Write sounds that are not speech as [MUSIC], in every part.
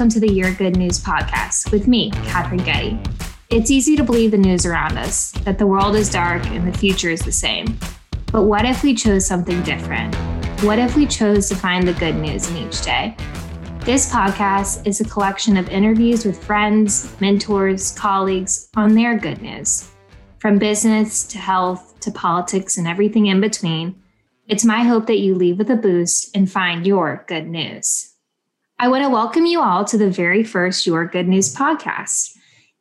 welcome to the Your Good News podcast with me, Catherine Getty. It's easy to believe the news around us, that the world is dark and the future is the same. But what if we chose something different? What if we chose to find the good news in each day? This podcast is a collection of interviews with friends, mentors, colleagues on their good news. From business to health to politics and everything in between, it's my hope that you leave with a boost and find your good news. I want to welcome you all to the very first Your Good News podcast.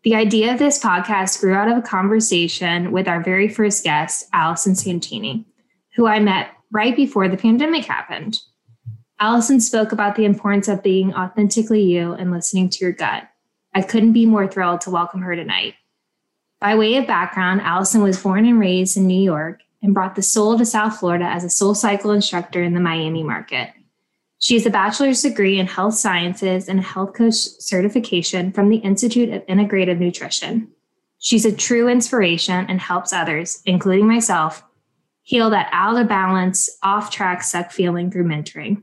The idea of this podcast grew out of a conversation with our very first guest, Allison Santini, who I met right before the pandemic happened. Allison spoke about the importance of being authentically you and listening to your gut. I couldn't be more thrilled to welcome her tonight. By way of background, Allison was born and raised in New York and brought the soul to South Florida as a soul cycle instructor in the Miami market. She has a bachelor's degree in health sciences and a health coach certification from the Institute of Integrative Nutrition. She's a true inspiration and helps others, including myself, heal that out of balance, off track suck feeling through mentoring.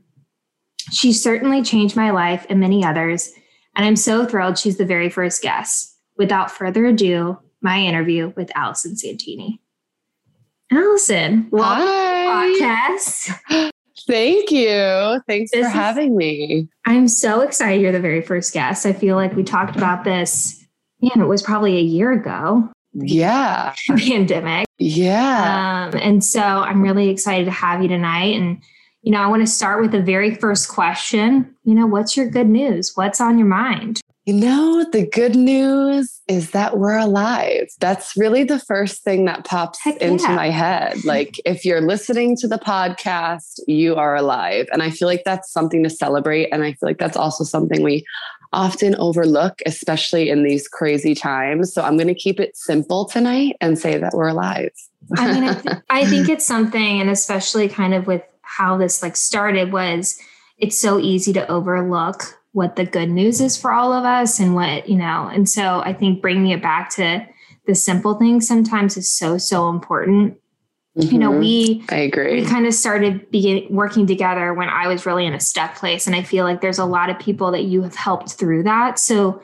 She certainly changed my life and many others, and I'm so thrilled she's the very first guest. Without further ado, my interview with Allison Santini. Allison, welcome Hi. to the podcast. [GASPS] [LAUGHS] Thank you. Thanks this for having is, me. I'm so excited you're the very first guest. I feel like we talked about this, man, it was probably a year ago. Yeah. [LAUGHS] Pandemic. Yeah. Um, and so I'm really excited to have you tonight. And you know, I want to start with the very first question. You know, what's your good news? What's on your mind? You know, the good news is that we're alive. That's really the first thing that pops Heck into yeah. my head. [LAUGHS] Like, if you're listening to the podcast, you are alive. And I feel like that's something to celebrate. And I feel like that's also something we often overlook, especially in these crazy times. So I'm going to keep it simple tonight and say that we're alive. I mean, I, [LAUGHS] th- I think it's something, and especially kind of with how this like started was it's so easy to overlook what the good news is for all of us and what you know and so i think bringing it back to the simple things sometimes is so so important mm-hmm. you know mm-hmm. we i agree we kind of started begin, working together when i was really in a stuck place and i feel like there's a lot of people that you have helped through that so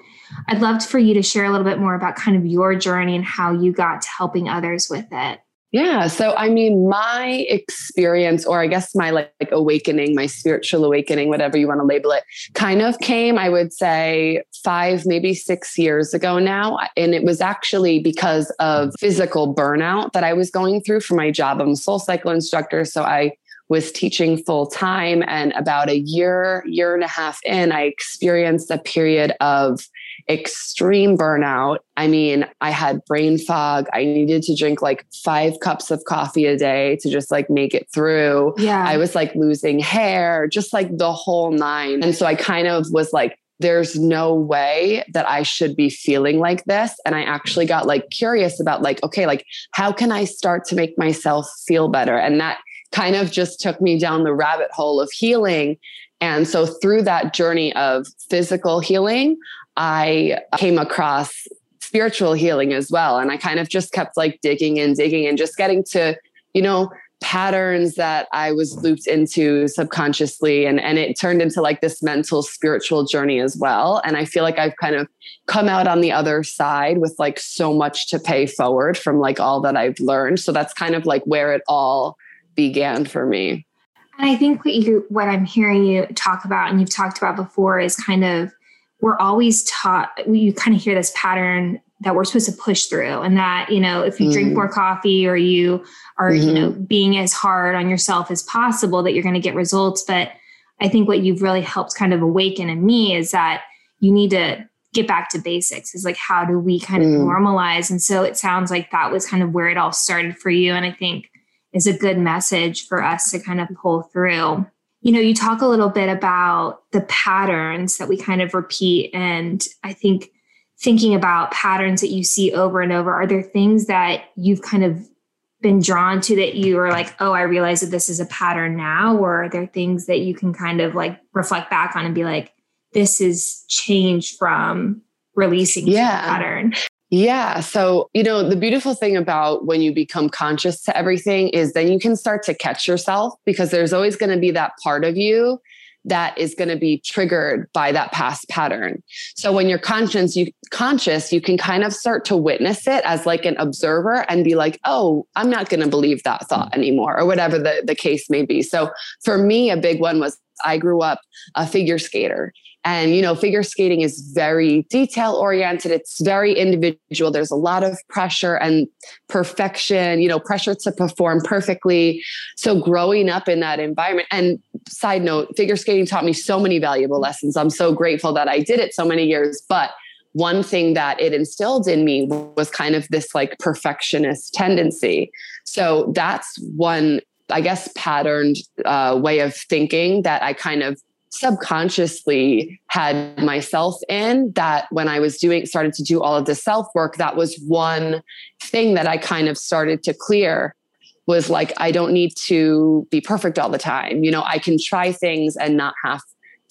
i'd love for you to share a little bit more about kind of your journey and how you got to helping others with it yeah. So, I mean, my experience, or I guess my like, like, awakening, my spiritual awakening, whatever you want to label it, kind of came, I would say, five, maybe six years ago now. And it was actually because of physical burnout that I was going through for my job. I'm a soul cycle instructor. So, I was teaching full time. And about a year, year and a half in, I experienced a period of extreme burnout. I mean, I had brain fog. I needed to drink like five cups of coffee a day to just like make it through. Yeah. I was like losing hair, just like the whole nine. And so I kind of was like, there's no way that I should be feeling like this. And I actually got like curious about like, okay, like how can I start to make myself feel better? And that kind of just took me down the rabbit hole of healing. And so through that journey of physical healing, I came across spiritual healing as well. And I kind of just kept like digging and digging and just getting to, you know, patterns that I was looped into subconsciously. And, and it turned into like this mental spiritual journey as well. And I feel like I've kind of come out on the other side with like so much to pay forward from like all that I've learned. So that's kind of like where it all began for me. And I think what you what I'm hearing you talk about and you've talked about before is kind of we're always taught you kind of hear this pattern that we're supposed to push through and that you know if you mm. drink more coffee or you are mm-hmm. you know mm-hmm. being as hard on yourself as possible that you're going to get results but i think what you've really helped kind of awaken in me is that you need to get back to basics is like how do we kind mm. of normalize and so it sounds like that was kind of where it all started for you and i think is a good message for us to kind of pull through you know, you talk a little bit about the patterns that we kind of repeat. And I think thinking about patterns that you see over and over, are there things that you've kind of been drawn to that you are like, oh, I realize that this is a pattern now? Or are there things that you can kind of like reflect back on and be like, this is changed from releasing yeah. pattern? Yeah. So, you know, the beautiful thing about when you become conscious to everything is then you can start to catch yourself because there's always going to be that part of you that is going to be triggered by that past pattern. So when you're conscious, you conscious, you can kind of start to witness it as like an observer and be like, oh, I'm not going to believe that thought mm. anymore, or whatever the, the case may be. So for me, a big one was I grew up a figure skater. And, you know, figure skating is very detail oriented. It's very individual. There's a lot of pressure and perfection, you know, pressure to perform perfectly. So growing up in that environment and side note, figure skating taught me so many valuable lessons. I'm so grateful that I did it so many years. But one thing that it instilled in me was kind of this like perfectionist tendency. So that's one, I guess, patterned uh, way of thinking that I kind of subconsciously had myself in that when I was doing started to do all of the self work that was one thing that I kind of started to clear was like I don't need to be perfect all the time. You know I can try things and not have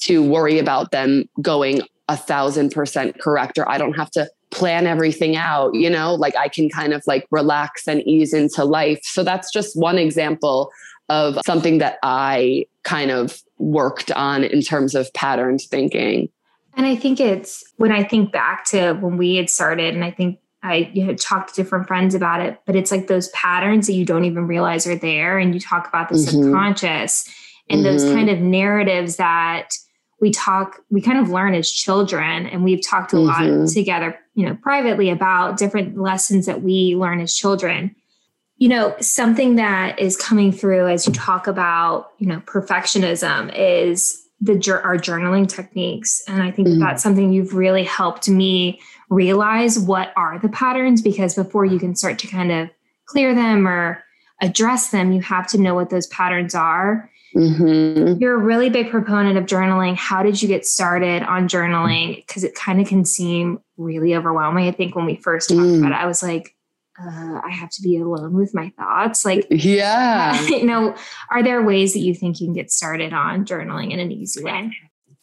to worry about them going a thousand percent correct or I don't have to plan everything out you know? Like I can kind of like relax and ease into life. So that's just one example of something that I kind of worked on in terms of patterned thinking. And I think it's when I think back to when we had started, and I think I you know, talked to different friends about it, but it's like those patterns that you don't even realize are there. And you talk about the mm-hmm. subconscious and mm-hmm. those kind of narratives that we talk, we kind of learn as children. And we've talked a mm-hmm. lot together, you know, privately about different lessons that we learn as children you know something that is coming through as you talk about you know perfectionism is the our journaling techniques and i think mm-hmm. that's something you've really helped me realize what are the patterns because before you can start to kind of clear them or address them you have to know what those patterns are mm-hmm. you're a really big proponent of journaling how did you get started on journaling because it kind of can seem really overwhelming i think when we first talked mm. about it i was like uh, I have to be alone with my thoughts. Like, [LAUGHS] yeah, [LAUGHS] you know, are there ways that you think you can get started on journaling in an easy way?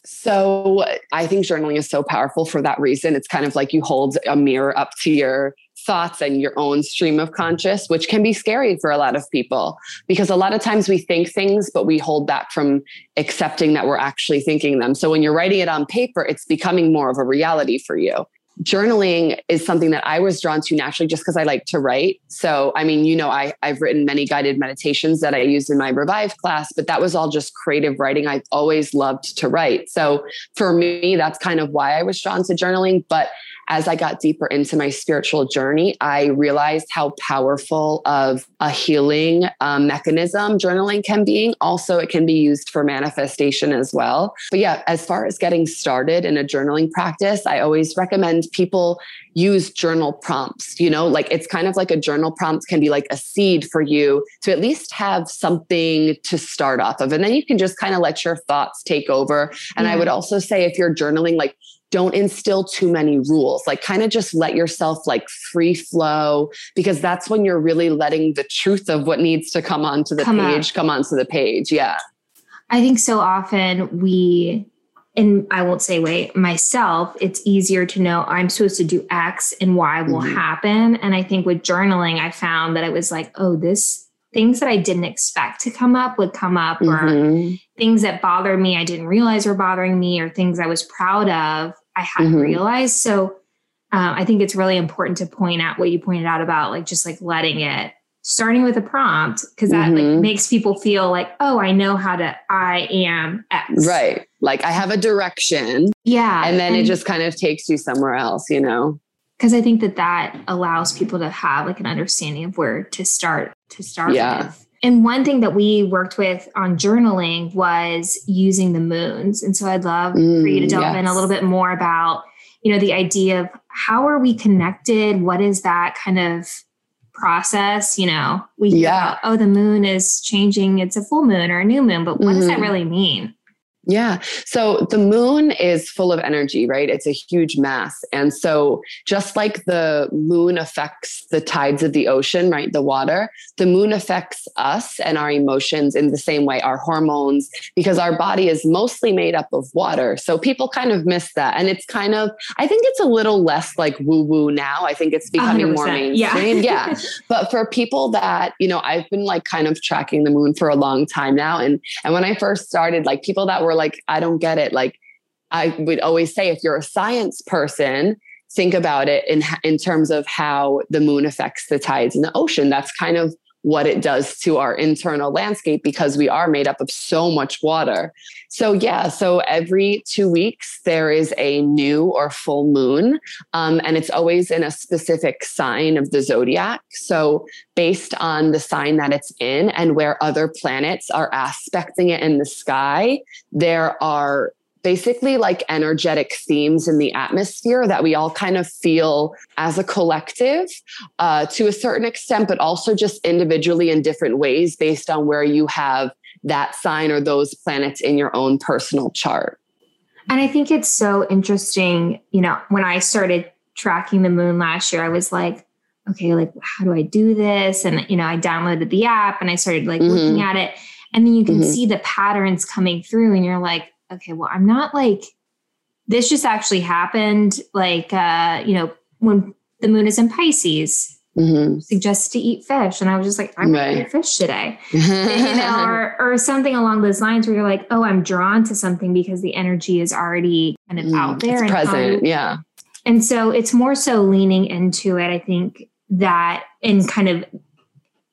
So I think journaling is so powerful for that reason. It's kind of like you hold a mirror up to your thoughts and your own stream of conscious, which can be scary for a lot of people because a lot of times we think things, but we hold back from accepting that we're actually thinking them. So when you're writing it on paper, it's becoming more of a reality for you journaling is something that I was drawn to naturally just because I like to write. So, I mean, you know, I, I've written many guided meditations that I used in my Revive class, but that was all just creative writing. I've always loved to write. So, for me, that's kind of why I was drawn to journaling. But as I got deeper into my spiritual journey, I realized how powerful of a healing um, mechanism journaling can be. Also, it can be used for manifestation as well. But yeah, as far as getting started in a journaling practice, I always recommend people use journal prompts. You know, like it's kind of like a journal prompt can be like a seed for you to at least have something to start off of. And then you can just kind of let your thoughts take over. And yeah. I would also say if you're journaling, like don't instill too many rules like kind of just let yourself like free flow because that's when you're really letting the truth of what needs to come onto the come page up. come onto the page yeah i think so often we and i won't say wait myself it's easier to know i'm supposed to do x and y will mm-hmm. happen and i think with journaling i found that it was like oh this things that I didn't expect to come up would come up, mm-hmm. or things that bothered me I didn't realize were bothering me, or things I was proud of I hadn't mm-hmm. realized. So uh, I think it's really important to point out what you pointed out about like just like letting it starting with a prompt because that mm-hmm. like makes people feel like oh i know how to i am x right like i have a direction yeah and then and, it just kind of takes you somewhere else you know because i think that that allows people to have like an understanding of where to start to start yeah. with and one thing that we worked with on journaling was using the moons. And so I'd love mm, for you to mm, delve yes. in a little bit more about, you know, the idea of how are we connected? What is that kind of process? You know, we yeah. About, oh, the moon is changing. It's a full moon or a new moon, but what mm-hmm. does that mm-hmm. really mean? Yeah. So the moon is full of energy, right? It's a huge mass. And so just like the moon affects the tides of the ocean, right? The water, the moon affects us and our emotions in the same way, our hormones, because our body is mostly made up of water. So people kind of miss that. And it's kind of, I think it's a little less like woo woo now. I think it's becoming more mainstream. Yeah. yeah. [LAUGHS] But for people that, you know, I've been like kind of tracking the moon for a long time now. And and when I first started, like people that were like, I don't get it. Like, I would always say, if you're a science person, think about it in in terms of how the moon affects the tides in the ocean. That's kind of what it does to our internal landscape because we are made up of so much water. So, yeah, so every two weeks there is a new or full moon, um, and it's always in a specific sign of the zodiac. So, based on the sign that it's in and where other planets are aspecting it in the sky, there are basically like energetic themes in the atmosphere that we all kind of feel as a collective uh, to a certain extent, but also just individually in different ways based on where you have that sign or those planets in your own personal chart. And I think it's so interesting. You know, when I started tracking the moon last year, I was like, okay, like, how do I do this? And, you know, I downloaded the app and I started like mm-hmm. looking at it. And then you can mm-hmm. see the patterns coming through, and you're like, okay, well, I'm not like, this just actually happened. Like, uh, you know, when the moon is in Pisces, mm-hmm. suggests to eat fish. And I was just like, I'm right. going to eat fish today. [LAUGHS] you know, or, or something along those lines where you're like, oh, I'm drawn to something because the energy is already kind of mm, out there. It's present. yeah. And so it's more so leaning into it. I think that in kind of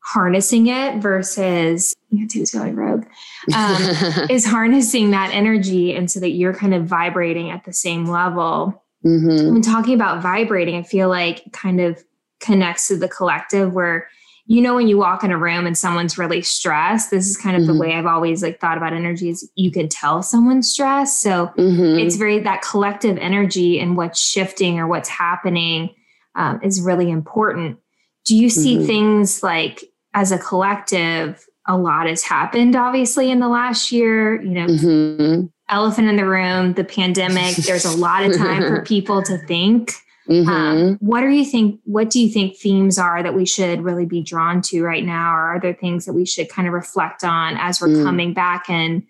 harnessing it versus who's going rogue um, [LAUGHS] is harnessing that energy and so that you're kind of vibrating at the same level mm-hmm. when talking about vibrating i feel like kind of connects to the collective where you know when you walk in a room and someone's really stressed this is kind of mm-hmm. the way i've always like thought about energy is you can tell someone's stressed so mm-hmm. it's very that collective energy and what's shifting or what's happening um, is really important do you see mm-hmm. things like as a collective, a lot has happened, obviously, in the last year. You know, mm-hmm. elephant in the room, the pandemic. There's a lot of time for [LAUGHS] people to think. Mm-hmm. Um, what do you think? What do you think themes are that we should really be drawn to right now, or are there things that we should kind of reflect on as we're mm. coming back and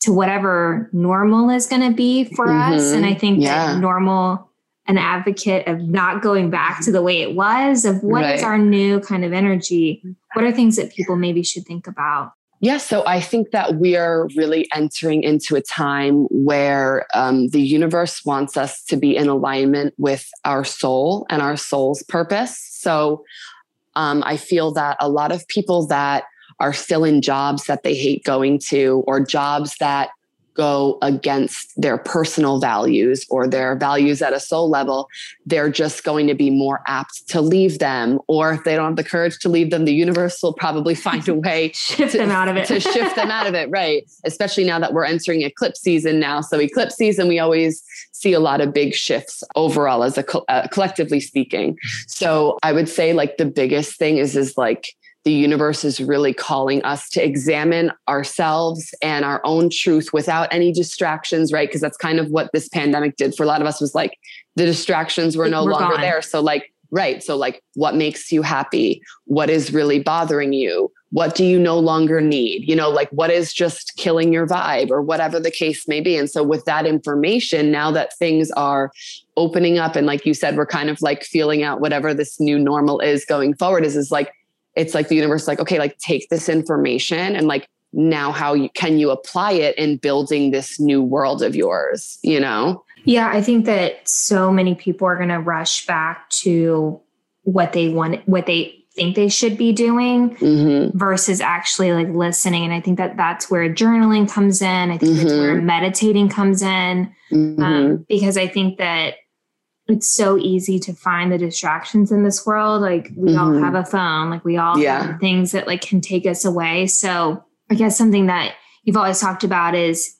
to whatever normal is going to be for mm-hmm. us? And I think yeah. that normal an advocate of not going back to the way it was of what right. is our new kind of energy what are things that people maybe should think about yeah, so I think that we are really entering into a time where um, the universe wants us to be in alignment with our soul and our soul's purpose. So um, I feel that a lot of people that are still in jobs that they hate going to, or jobs that go against their personal values or their values at a soul level, they're just going to be more apt to leave them. Or if they don't have the courage to leave them, the universe will probably [LAUGHS] find a way [LAUGHS] shift to, them out of it. to shift them out of it. Right. Especially now that we're entering eclipse season now. So eclipse season, we always see a lot of big shifts overall as a uh, collectively speaking. So I would say like the biggest thing is, is like, the universe is really calling us to examine ourselves and our own truth without any distractions, right? Because that's kind of what this pandemic did for a lot of us was like the distractions were no we're longer gone. there. So, like, right. So, like, what makes you happy? What is really bothering you? What do you no longer need? You know, like, what is just killing your vibe or whatever the case may be. And so, with that information, now that things are opening up, and like you said, we're kind of like feeling out whatever this new normal is going forward, is, is like, it's like the universe like okay like take this information and like now how you, can you apply it in building this new world of yours you know yeah i think that so many people are going to rush back to what they want what they think they should be doing mm-hmm. versus actually like listening and i think that that's where journaling comes in i think mm-hmm. that's where mm-hmm. meditating comes in mm-hmm. um, because i think that it's so easy to find the distractions in this world. Like we mm-hmm. all have a phone, like we all yeah. have things that like can take us away. So I guess something that you've always talked about is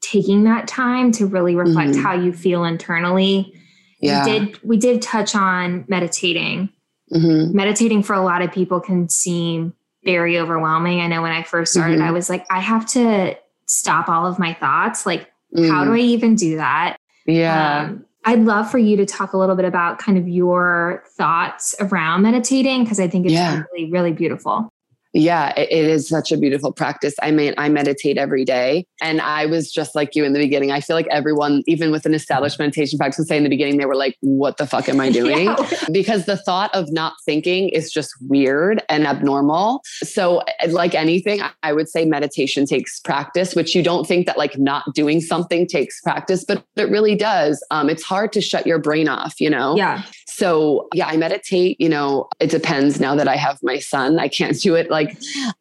taking that time to really reflect mm-hmm. how you feel internally. Yeah. We did we did touch on meditating. Mm-hmm. Meditating for a lot of people can seem very overwhelming. I know when I first started, mm-hmm. I was like, I have to stop all of my thoughts. Like, how do mm. I even do that? Yeah. Um, I'd love for you to talk a little bit about kind of your thoughts around meditating because I think it's yeah. really, really beautiful. Yeah, it, is such a beautiful practice. I mean, I meditate every day. And I was just like you in the beginning. I feel like everyone, even with an established meditation practice, would say in the beginning, they were like, what the fuck am I [LAUGHS] doing? yeah. Because the thought of not thinking is just weird and abnormal. So, like anything, I would say meditation takes practice, which you don't think that like not doing something takes practice, but it really does. Um, it's hard to shut your brain off, you know? Yeah. So, yeah, I meditate. You know, it depends now that I have my son. I can't do it like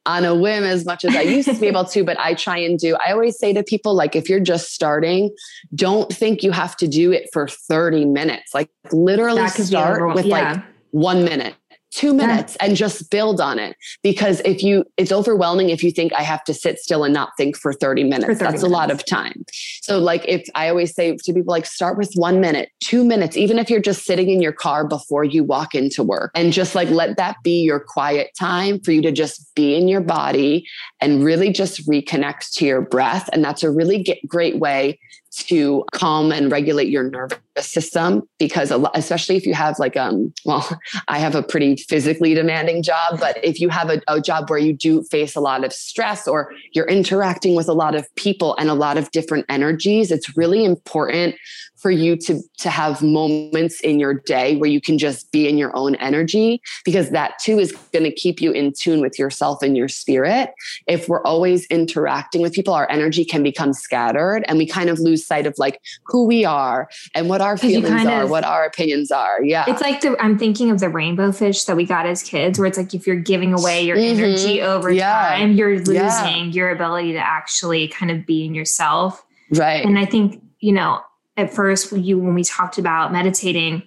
on a whim as much as I used to be able to, but I try and do. I always say to people, like, if you're just starting, don't think you have to do it for 30 minutes. Like, literally start with yeah. like one minute two minutes and just build on it. Because if you it's overwhelming if you think i have to sit still and not think for 30 minutes. For 30 that's minutes. a lot of time. So like if i always say to people like start with one minute two minutes even if you're just sitting in your car before you walk into work. And just like let that be your quiet time for you to just be in your body and really just reconnect to your breath. And that's a really great way to calm and regulate your nervous system because especially if you have like um well [LAUGHS] i have a pretty physically demanding job but if you have a, a, job where you do face a lot of stress or you're interacting with a lot of people and a lot of different energies it's really important for you to to have moments in your day where you can just be in your own energy because that too is going to keep you in tune with yourself and your spirit if we're always interacting with people our energy can become scattered and we kind of lose sight of like who we are and what our feelings are of, what our opinions are yeah it's like the i'm thinking of the rainbow fish that we got as kids where it's like if you're giving away your mm-hmm. energy over yeah. time you're losing yeah. your ability to actually kind of be in yourself right and i think you know at first you when we talked about meditating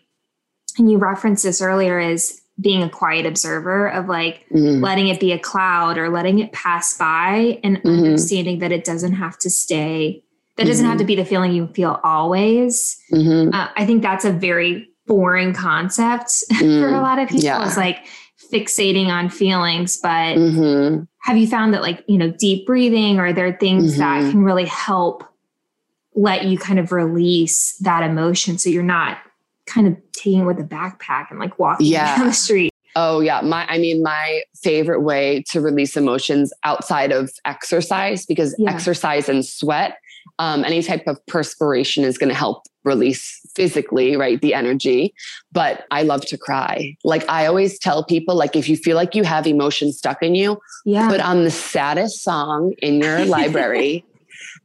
and you referenced this earlier is being a quiet observer of like mm-hmm. letting it be a cloud or letting it pass by and mm-hmm. understanding that it doesn't have to stay that doesn't have to mm-hmm. be the feeling you feel always mm-hmm. uh, i think that's a very boring concept [LAUGHS] for a mm. lot of people yeah. it's like fixating on feelings but mm-hmm. have you found that like you know deep breathing or are there things that mm-hmm. can really help let you kind of release that emotion so you're not kind of taking it with a backpack and like walking yeah. down the street. Oh yeah, my I mean my favorite way to release emotions outside of exercise because yeah. exercise and sweat um, any type of perspiration is going to help release physically right the energy but i love to cry like i always tell people like if you feel like you have emotion stuck in you yeah. put on the saddest song in your library [LAUGHS]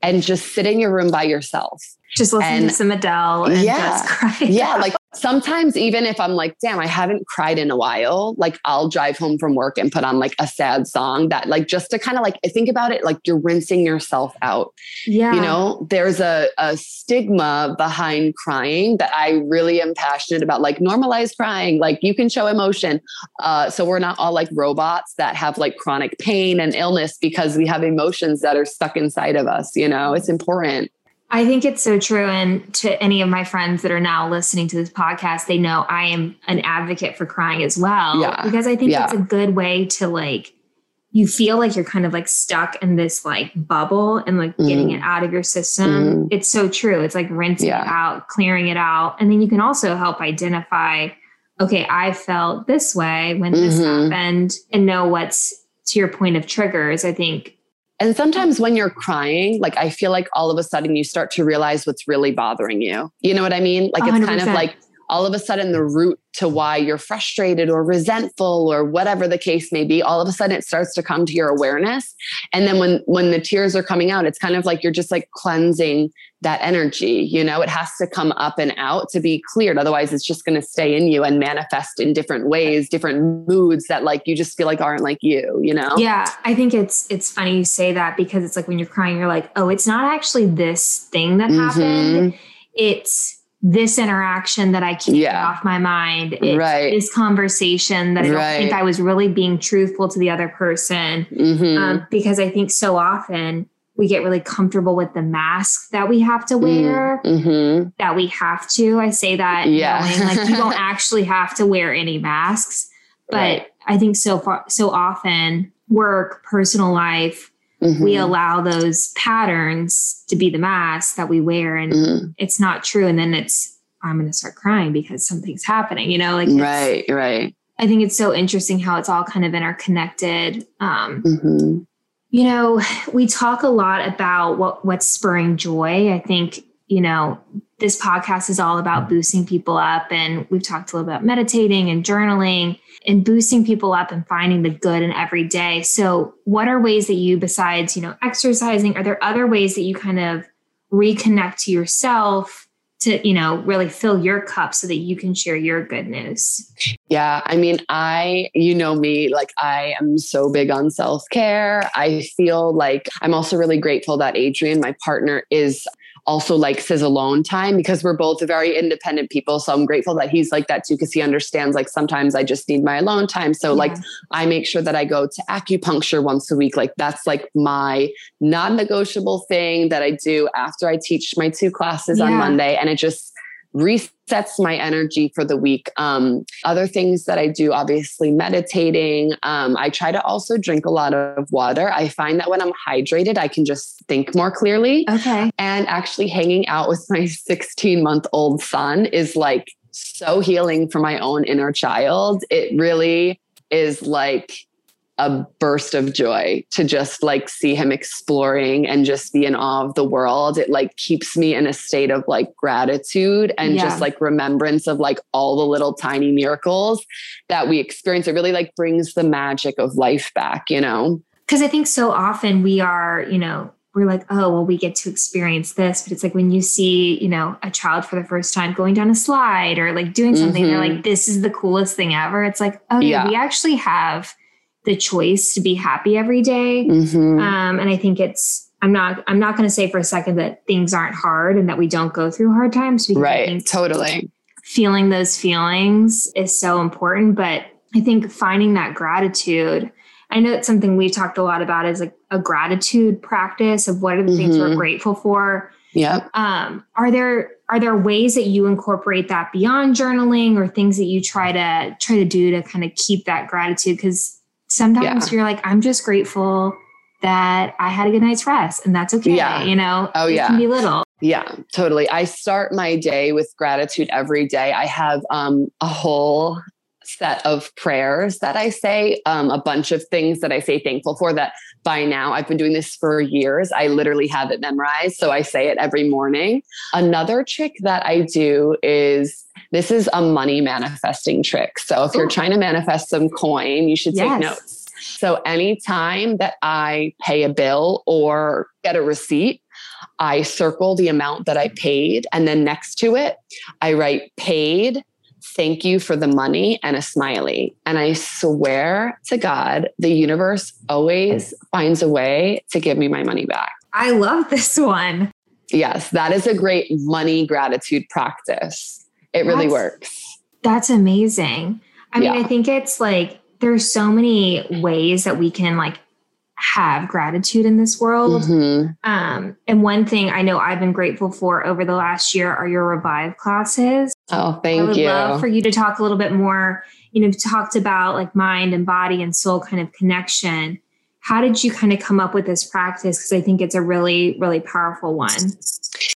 and just sit in your room by yourself. Just listen and, to some Adele and yeah, just [LAUGHS] cry. Yeah. Like sometimes even if I'm like, damn, I haven't cried in a while, like I'll drive home from work and put on like a sad song that like just to kind of like think about it, like you're rinsing yourself out. Yeah. You know, there's a, a stigma behind crying that I really am passionate about. Like normalize crying, like you can show emotion. Uh, so we're not all like robots that have like chronic pain and illness because we have emotions that are stuck inside of us. You know, it's important. I think it's so true. And to any of my friends that are now listening to this podcast, they know I am an advocate for crying as well. Yeah. Because I think yeah. it's a good way to like, you feel like you're kind of like stuck in this like bubble and like mm. getting it out of your system. Mm. It's so true. It's like rinsing yeah. it out, clearing it out. And then you can also help identify, okay, I felt this way when mm-hmm. this happened and know what's to your point of triggers. I think and sometimes when you're crying, like I feel like all of a sudden you start to realize what's really bothering you. You know what I mean? Like it's 100%. kind of like all of a sudden the root to why you're frustrated or resentful or whatever the case may be all of a sudden it starts to come to your awareness. And then when when the tears are coming out it's kind of like you're just like cleansing that energy you know? It has to come up and out to be cleared. Otherwise it's just going to stay in you and manifest in different ways different moods that like you just feel like aren't like you you know? Yeah i think it's it's funny you say that because it's like when you're crying you're like oh it's not actually this thing that mm-hmm. happened it's this interaction that I can't yeah. get off my mind. Right. This conversation that I don't right. think I was really being truthful to the other person. Mm-hmm. Um, because I think so often we get really comfortable with the mask that we have to mm, wear, mm-hmm. that we have to. I say that yeah. knowing like you don't [LAUGHS] actually have to wear any masks. But right. I think so far, so often work, personal life, Mm-hmm. we allow those patterns to be the mask that we wear and mm-hmm. it's not true and then it's i'm going to start crying because something's happening you know like right right I think it's so interesting how it's all kind of interconnected. Um, mm-hmm. You know, we talk a lot about what what's spurring joy. I think you know this podcast is all about boosting people up, and we've talked a little about meditating and journaling and boosting people up and finding the good in every day. So, what are ways that you, besides you know exercising, are there other ways that you kind of reconnect to yourself? to you know really fill your cup so that you can share your good news yeah i mean i you know me like i am so big on self-care i feel like i'm also really grateful that adrian my partner is also likes his alone time because we're both very independent people. So I'm grateful that he's like that too, because he understands like sometimes I just need my alone time. So yeah. like I make sure that I go to acupuncture once a week. Like that's like my non-negotiable thing that I do after I teach my two classes yeah. on Monday. And it just resets my energy for the week. Um, other things that I do, obviously meditating. Um, I try to also drink a lot of water. I find that when I'm hydrated, I can just think more clearly. Okay. And actually hanging out with my 16 month old son is like so healing for my own inner child. It really is like a burst of joy to just like see him exploring and just be in awe of the world. It like keeps me in a state of like gratitude and yeah. just like remembrance of like all the little tiny miracles that we experience. It really like brings the magic of life back, you know? Because I think so often we are, you know, we're like, oh, well, we get to experience this. But it's like when you see, you know, a child for the first time going down a slide or like doing something, mm-hmm. they're like, this is the coolest thing ever. It's like, oh, yeah, we actually have the choice to be happy every day. Mm-hmm. Um, and I think it's I'm not I'm not going to say for a second that things aren't hard and that we don't go through hard times. Right. Totally. Feeling those feelings is so important, but I think finding that gratitude. I know it's something we've talked a lot about is like a gratitude practice of what are the mm-hmm. things we're mm-hmm. grateful for. Yeah. Um, are there are there ways that you incorporate that beyond journaling or things that you try to try to do to kind of keep that gratitude? Because sometimes yeah. you're like, I'm just grateful that I had a good night's rest and that's okay. Yeah. You know, oh, yeah. can be little. Yeah, totally. I start my day with gratitude every day. I have um, a whole set of prayers that I say, um, a bunch of things that I say thankful for that by now I've been doing this for years. I literally have it memorized. So I say it every morning. Another trick that I do is this is a money manifesting trick. So if Ooh. you're trying to manifest some coin, you should take yes. notes. So anytime that I pay a bill or get a receipt, I circle the amount that I paid. And then next to it, I write paid, thank you for the money, and a smiley. And I swear to God, the universe always finds a way to give me my money back. I love this one. Yes, that is a great money gratitude practice. It really that's, works. That's amazing. I mean, yeah. I think it's like there's so many ways that we can like have gratitude in this world. Mm-hmm. Um, and one thing I know I've been grateful for over the last year are your revive classes. Oh, thank you. I would you. love for you to talk a little bit more. You know, talked about like mind and body and soul kind of connection. How did you kind of come up with this practice? Because I think it's a really, really powerful one.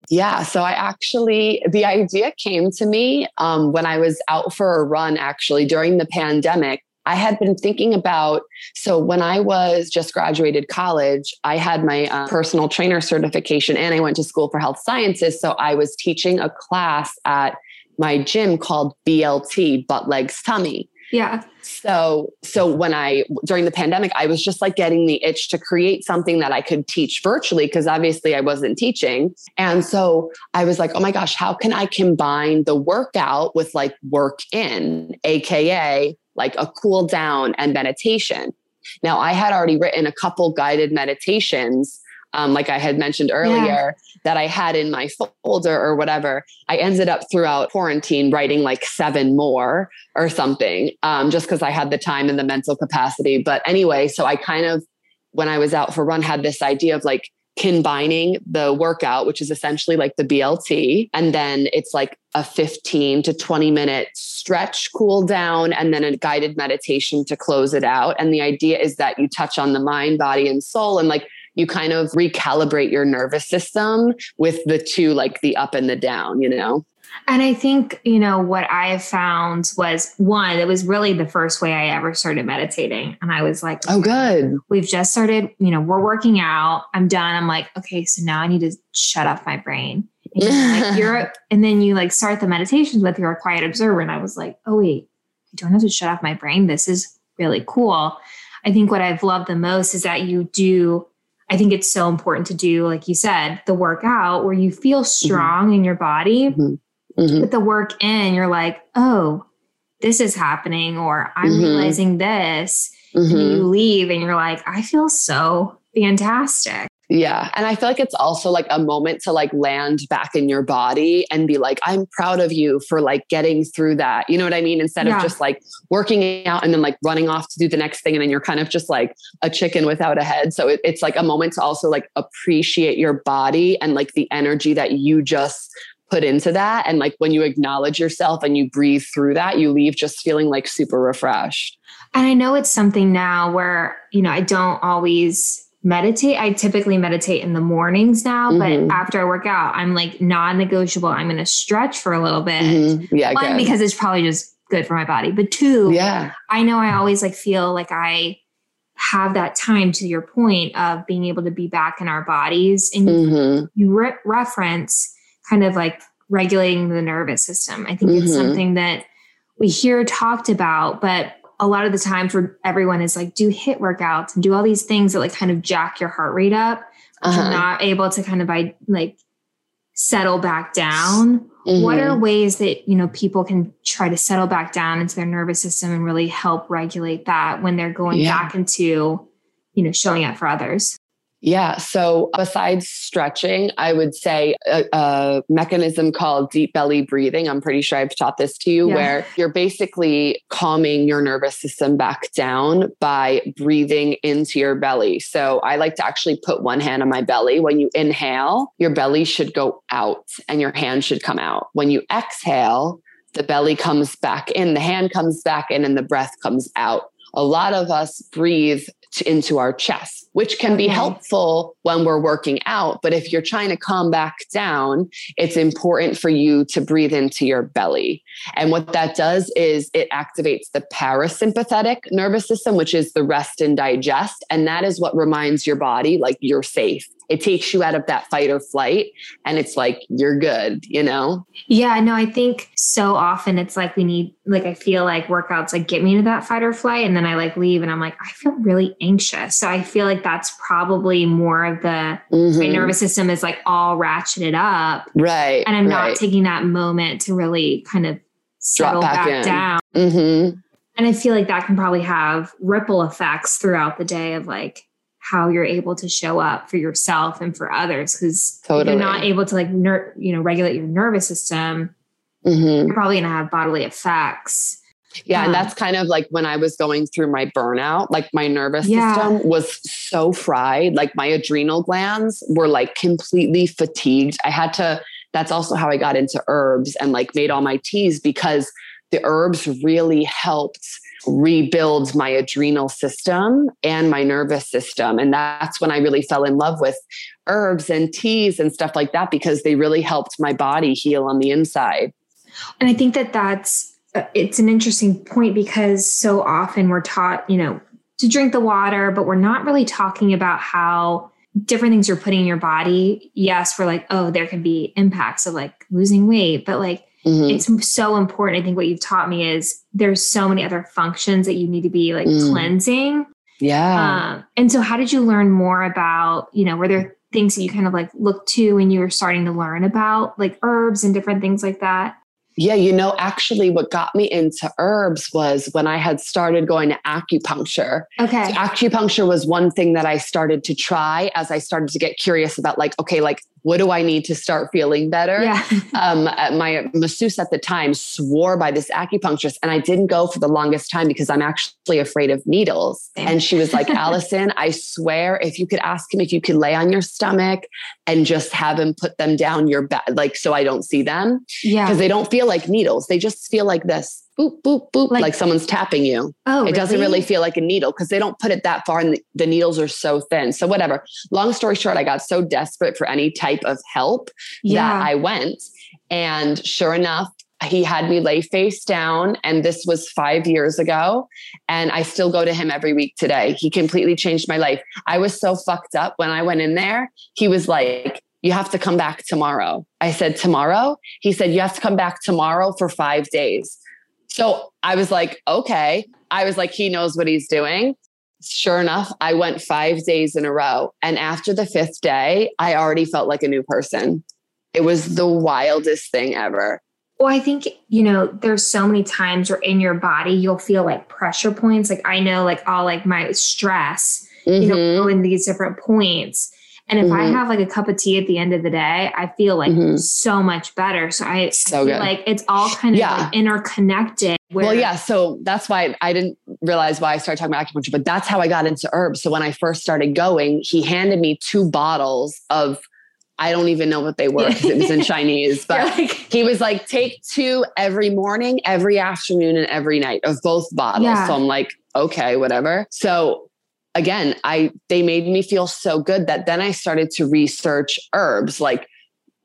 Yeah. So I actually, the idea came to me um, when I was out for a run, actually, during the pandemic. I had been thinking about, so when I was just graduated college, I had my uh, personal trainer certification and I went to school for health sciences. So I was teaching a class at my gym called BLT, butt, legs, tummy. Yeah. So, so when I, during the pandemic, I was just like getting the itch to create something that I could teach virtually because obviously I wasn't teaching. And so I was like, oh my gosh, how can I combine the workout with like work in, AKA like a cool down and meditation? Now, I had already written a couple guided meditations um, like I had mentioned earlier, yeah. that I had in my folder or whatever. I ended up throughout quarantine writing like seven more or something, um, just because I had the time and the mental capacity. But anyway, so I kind of, when I was out for run, had this idea of like combining the workout, which is essentially like the BLT, and then it's like a 15 to 20 minute stretch, cool down, and then a guided meditation to close it out. And the idea is that you touch on the mind, body, and soul and like you kind of recalibrate your nervous system with the two, like the up and the down, you know? And I think, you know, what I have found was one, it was really the first way I ever started meditating. And I was like, oh, good. We've just started, you know, we're working out. I'm done. I'm like, okay, so now I need to shut off my brain. And, like, [LAUGHS] you're, and then you like start the meditations with your quiet observer. And I was like, oh, wait, I don't have to shut off my brain. This is really cool. I think what I've loved the most is that you do I think it's so important to do, like you said, the workout where you feel mm-hmm. strong mm-hmm. in your body. Mm-hmm mm-hmm. put the work in, you're like, oh, this is happening, or I'm mm-hmm. realizing this. Mm-hmm. And you leave and you're like, I feel so fantastic. Yeah. And I feel like it's also like a moment to like land back in your body and be like, I'm proud of you for like getting through that. You know what I mean? Instead yeah. of just like working out and then like running off to do the next thing. And then you're kind of just like a chicken without a head. So it, it's like a moment to also like appreciate your body and like the energy that you just put into that. And like when you acknowledge yourself and you breathe through that, you leave just feeling like super refreshed. And I know it's something now where, you know, I don't always meditate. I typically meditate in the mornings now, mm-hmm. but after I work out, I'm like non negotiable. I'm going to stretch for a little bit. Mm-hmm. Yeah. One, because it's probably just good for my body. But two, yeah, I know I always like feel like I have that time to your point of being able to be back in our bodies and mm-hmm. you re- reference kind of like regulating the nervous system. I think mm-hmm. it's something that we hear talked about, but a lot of the time for everyone is like do HIIT workouts and do all these things that like kind of jack your heart rate up. Uh-huh. You're not able to kind of like settle back down. Mm-hmm. What are ways that you know people can try to settle back down into their nervous system and really help regulate that when they're going yeah. back into you know showing up for others? Yeah. So besides stretching, I would say a, a, mechanism called deep belly breathing. I'm pretty sure I've taught this to you, yeah. where you're basically calming your nervous system back down by breathing into your belly. So I like to actually put one hand on my belly. When you inhale, your belly should go out and your hand should come out. When you exhale, the belly comes back in, the hand comes back in, and the breath comes out. A lot of us breathe into our chest, which can be mm-hmm. helpful when we're working out. But if you're trying to calm back down, it's important for you to breathe into your belly. And what that does is it activates the parasympathetic nervous system, which is the rest and digest. And that is what reminds your body like you're safe it takes you out of that fight or flight and it's like you're good you know yeah no i think so often it's like we need like i feel like workouts like get me into that fight or flight and then i like leave and i'm like i feel really anxious so i feel like that's probably more of the mm-hmm. my nervous system is like all ratcheted up right and i'm right. not taking that moment to really kind of settle Drop back, back down mm-hmm. and i feel like that can probably have ripple effects throughout the day of like how you're able to show up for yourself and for others because totally. you're not able to like ner- you know regulate your nervous system mm-hmm. you're probably going to have bodily effects yeah, um, and that's kind of like when I was going through my burnout, like my nervous yeah. system was so fried. Like my adrenal glands were like completely fatigued. I had to, that's also how I got into herbs and like made all my teas because the herbs really helped rebuild my adrenal system and my nervous system. And that's when I really fell in love with herbs and teas and stuff like that because they really helped my body heal on the inside. And I think that that's uh, it's an interesting point because so often we're taught, you know, to drink the water, but we're not really talking about how different things you're putting in your body. Yes, we're like, oh, there can be impacts of like losing weight, but like Mm-hmm. It's so important. I think what you've taught me is there's so many other functions that you need to be like mm. cleansing. Yeah. Um, and so, how did you learn more about? You know, were there things that you kind of like looked to when you were starting to learn about like herbs and different things like that? Yeah, you know, actually, what got me into herbs was when I had started going to acupuncture. Okay. So acupuncture was one thing that I started to try as I started to get curious about, like, okay, like what do I need to start feeling better? Yeah. [LAUGHS] um, my masseuse at the time swore by this acupuncturist, and I didn't go for the longest time because I'm actually afraid of needles. And she was like, [LAUGHS] Allison, I swear, if you could ask him if you could lay on your stomach and just have him put them down your back, like so I don't see them. Yeah. Because they don't feel like needles, they just feel like this boop, boop, boop, like, like someone's tapping you. Oh, it really? doesn't really feel like a needle because they don't put it that far and the, the, needles are so thin. So, whatever. Long story short, I got so desperate for any type of help yeah. that I went. And sure enough, he had me lay face down and this was five years ago and i still go to him every week today he completely changed my life i was so fucked up when i went in there he was like you have to come back tomorrow i said tomorrow he said you have to come back tomorrow for five days so i was like okay i was like he knows what he's doing sure enough i went five days in a row and after the fifth day i already felt like a new person it was the wildest thing ever well, I think, you know, there's so many times where in your body you'll feel like pressure points. Like I know like all like my stress, mm-hmm. you know, mm-hmm. go in these different points. And if mm-hmm. I have like a cup of tea at the end of the day, I feel like mm-hmm. so much better. So I, so I feel like it's all kind of yeah. like interconnected. Well, yeah. So that's why I didn't realize why I started talking about acupuncture, but that's how I got into herbs. So when I first started going, he handed me two bottles of I don't even know what they were because it was in [LAUGHS] Chinese, but like, [LAUGHS] he was like, take two every morning, every afternoon, and every night of both bottles. Yeah. So I'm like, okay, whatever. So again, I they made me feel so good that then I started to research herbs like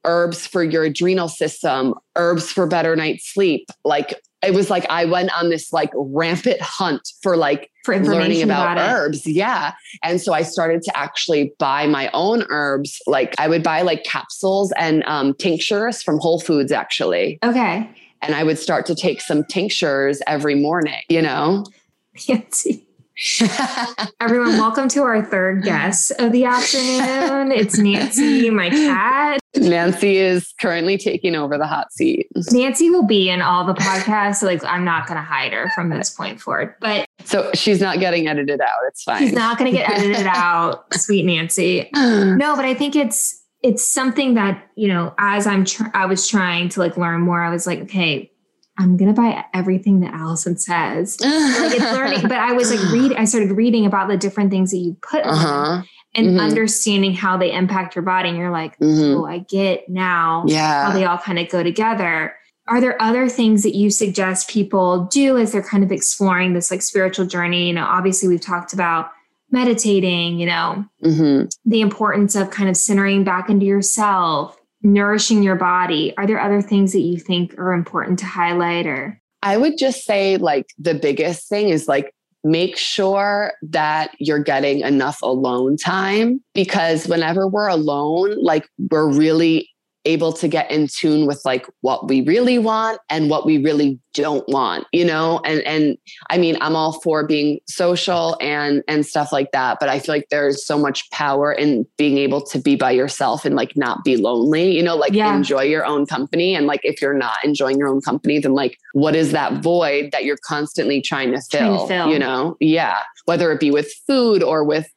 herbs for your adrenal system, herbs for better night's sleep, like it was like I went on this like rampant hunt for like for learning about, about herbs. Yeah. And so I started to actually buy my own herbs. Like I would buy like capsules and um, tinctures from Whole Foods actually. Okay. And I would start to take some tinctures every morning, you know? [LAUGHS] Fancy. [LAUGHS] Everyone, welcome to our third guest of the afternoon. It's Nancy, my cat. Nancy is currently taking over the hot seat. Nancy will be in all the podcasts. So like, I'm not going to hide her from this point forward. But so she's not getting edited out. It's fine. She's not going to get edited [LAUGHS] out. Sweet Nancy. No, but I think it's it's something that you know. As I'm, tr- I was trying to like learn more. I was like, okay, I'm gonna buy everything that Allison says. [LAUGHS] like it's learning, but I was like reading. I started reading about the different things that you put uh-huh. and mm-hmm. understanding how they impact your body. And you're like, mm-hmm. oh, I get now yeah. how they all kind of go together. Are there other things that you suggest people do as they're kind of exploring this like spiritual journey? You know, obviously we've talked about meditating. You know, mm-hmm. the importance of kind of centering back into yourself nourishing your body. Are there other things that you think are important to highlight or? I would just say like the biggest thing is like make sure that you're getting enough alone time because whenever we're alone like we're really able to get in tune with like what we really want and what we really don't want you know and and i mean i'm all for being social and and stuff like that but i feel like there's so much power in being able to be by yourself and like not be lonely you know like yeah. enjoy your own company and like if you're not enjoying your own company then like what is that void that you're constantly trying to fill, trying to fill. you know yeah whether it be with food or with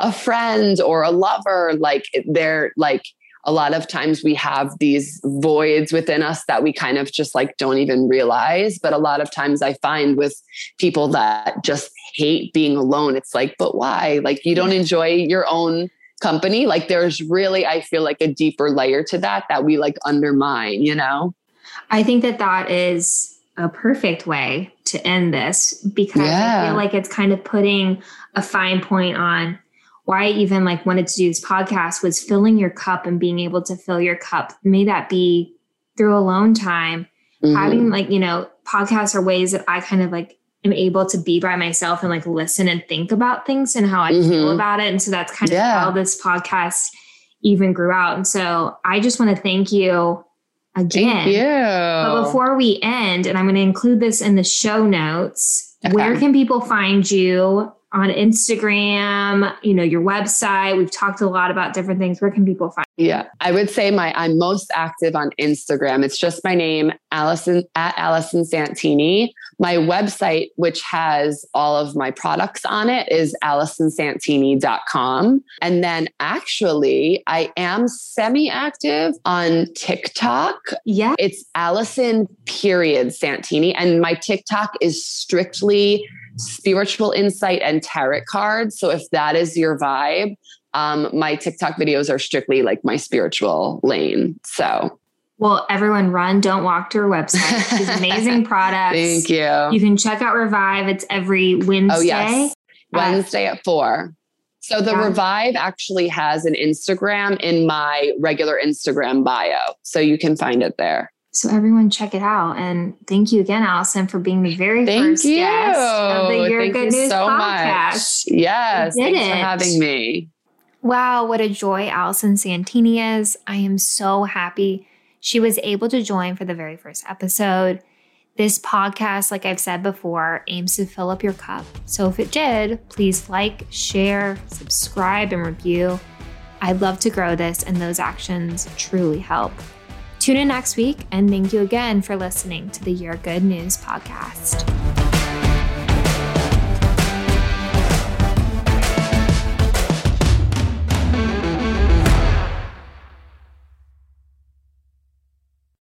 a friend or a lover like they're like a lot of times we have these voids within us that we kind of just like don't even realize. But a lot of times I find with people that just hate being alone, it's like, but why? Like you don't enjoy your own company. Like there's really, I feel like a deeper layer to that that we like undermine, you know? I think that that is a perfect way to end this because yeah. I feel like it's kind of putting a fine point on why I even like wanted to do this podcast was filling your cup and being able to fill your cup. May that be through alone time, mm-hmm. having like, you know, podcasts are ways that I kind of like am able to be by myself and like listen and think about things and how I mm-hmm. feel about it. And so that's kind yeah. of how this podcast even grew out. And so I just want to thank you again. Thank you. But before we end, and I'm going to include this in the show notes, okay. where can people find you on Instagram, you know, your website. We've talked a lot about different things. Where can people find? Yeah, I would say my I'm most active on Instagram. It's just my name, Allison at Allison Santini. My website, which has all of my products on it, is AllisonSantini.com. And then actually, I am semi-active on TikTok. Yeah. It's Allison period Santini. And my TikTok is strictly spiritual insight and tarot cards. So if that is your vibe, um, my TikTok videos are strictly like my spiritual lane. So Well, everyone run, don't walk to her website. She's [LAUGHS] amazing products. Thank you. You can check out Revive. It's every Wednesday. Oh, yes. Wednesday at four. So the Yeah. Revive actually has an Instagram in my regular Instagram bio. So you can find it there. So everyone check it out. And thank you again, Allison, for being the very Thank first you. guest of the Your Thank Good you News so podcast. much. Yes. Thanks for having me. Wow, what a joy Allison Santini is. I am so happy she was able to join for the very first episode. This podcast, like I've said before, aims to fill up your cup. So if it did, please like, share, subscribe, and review. I'd love to grow this, and those actions truly help. Tune in next week, and thank you again for listening to the Your Good News podcast.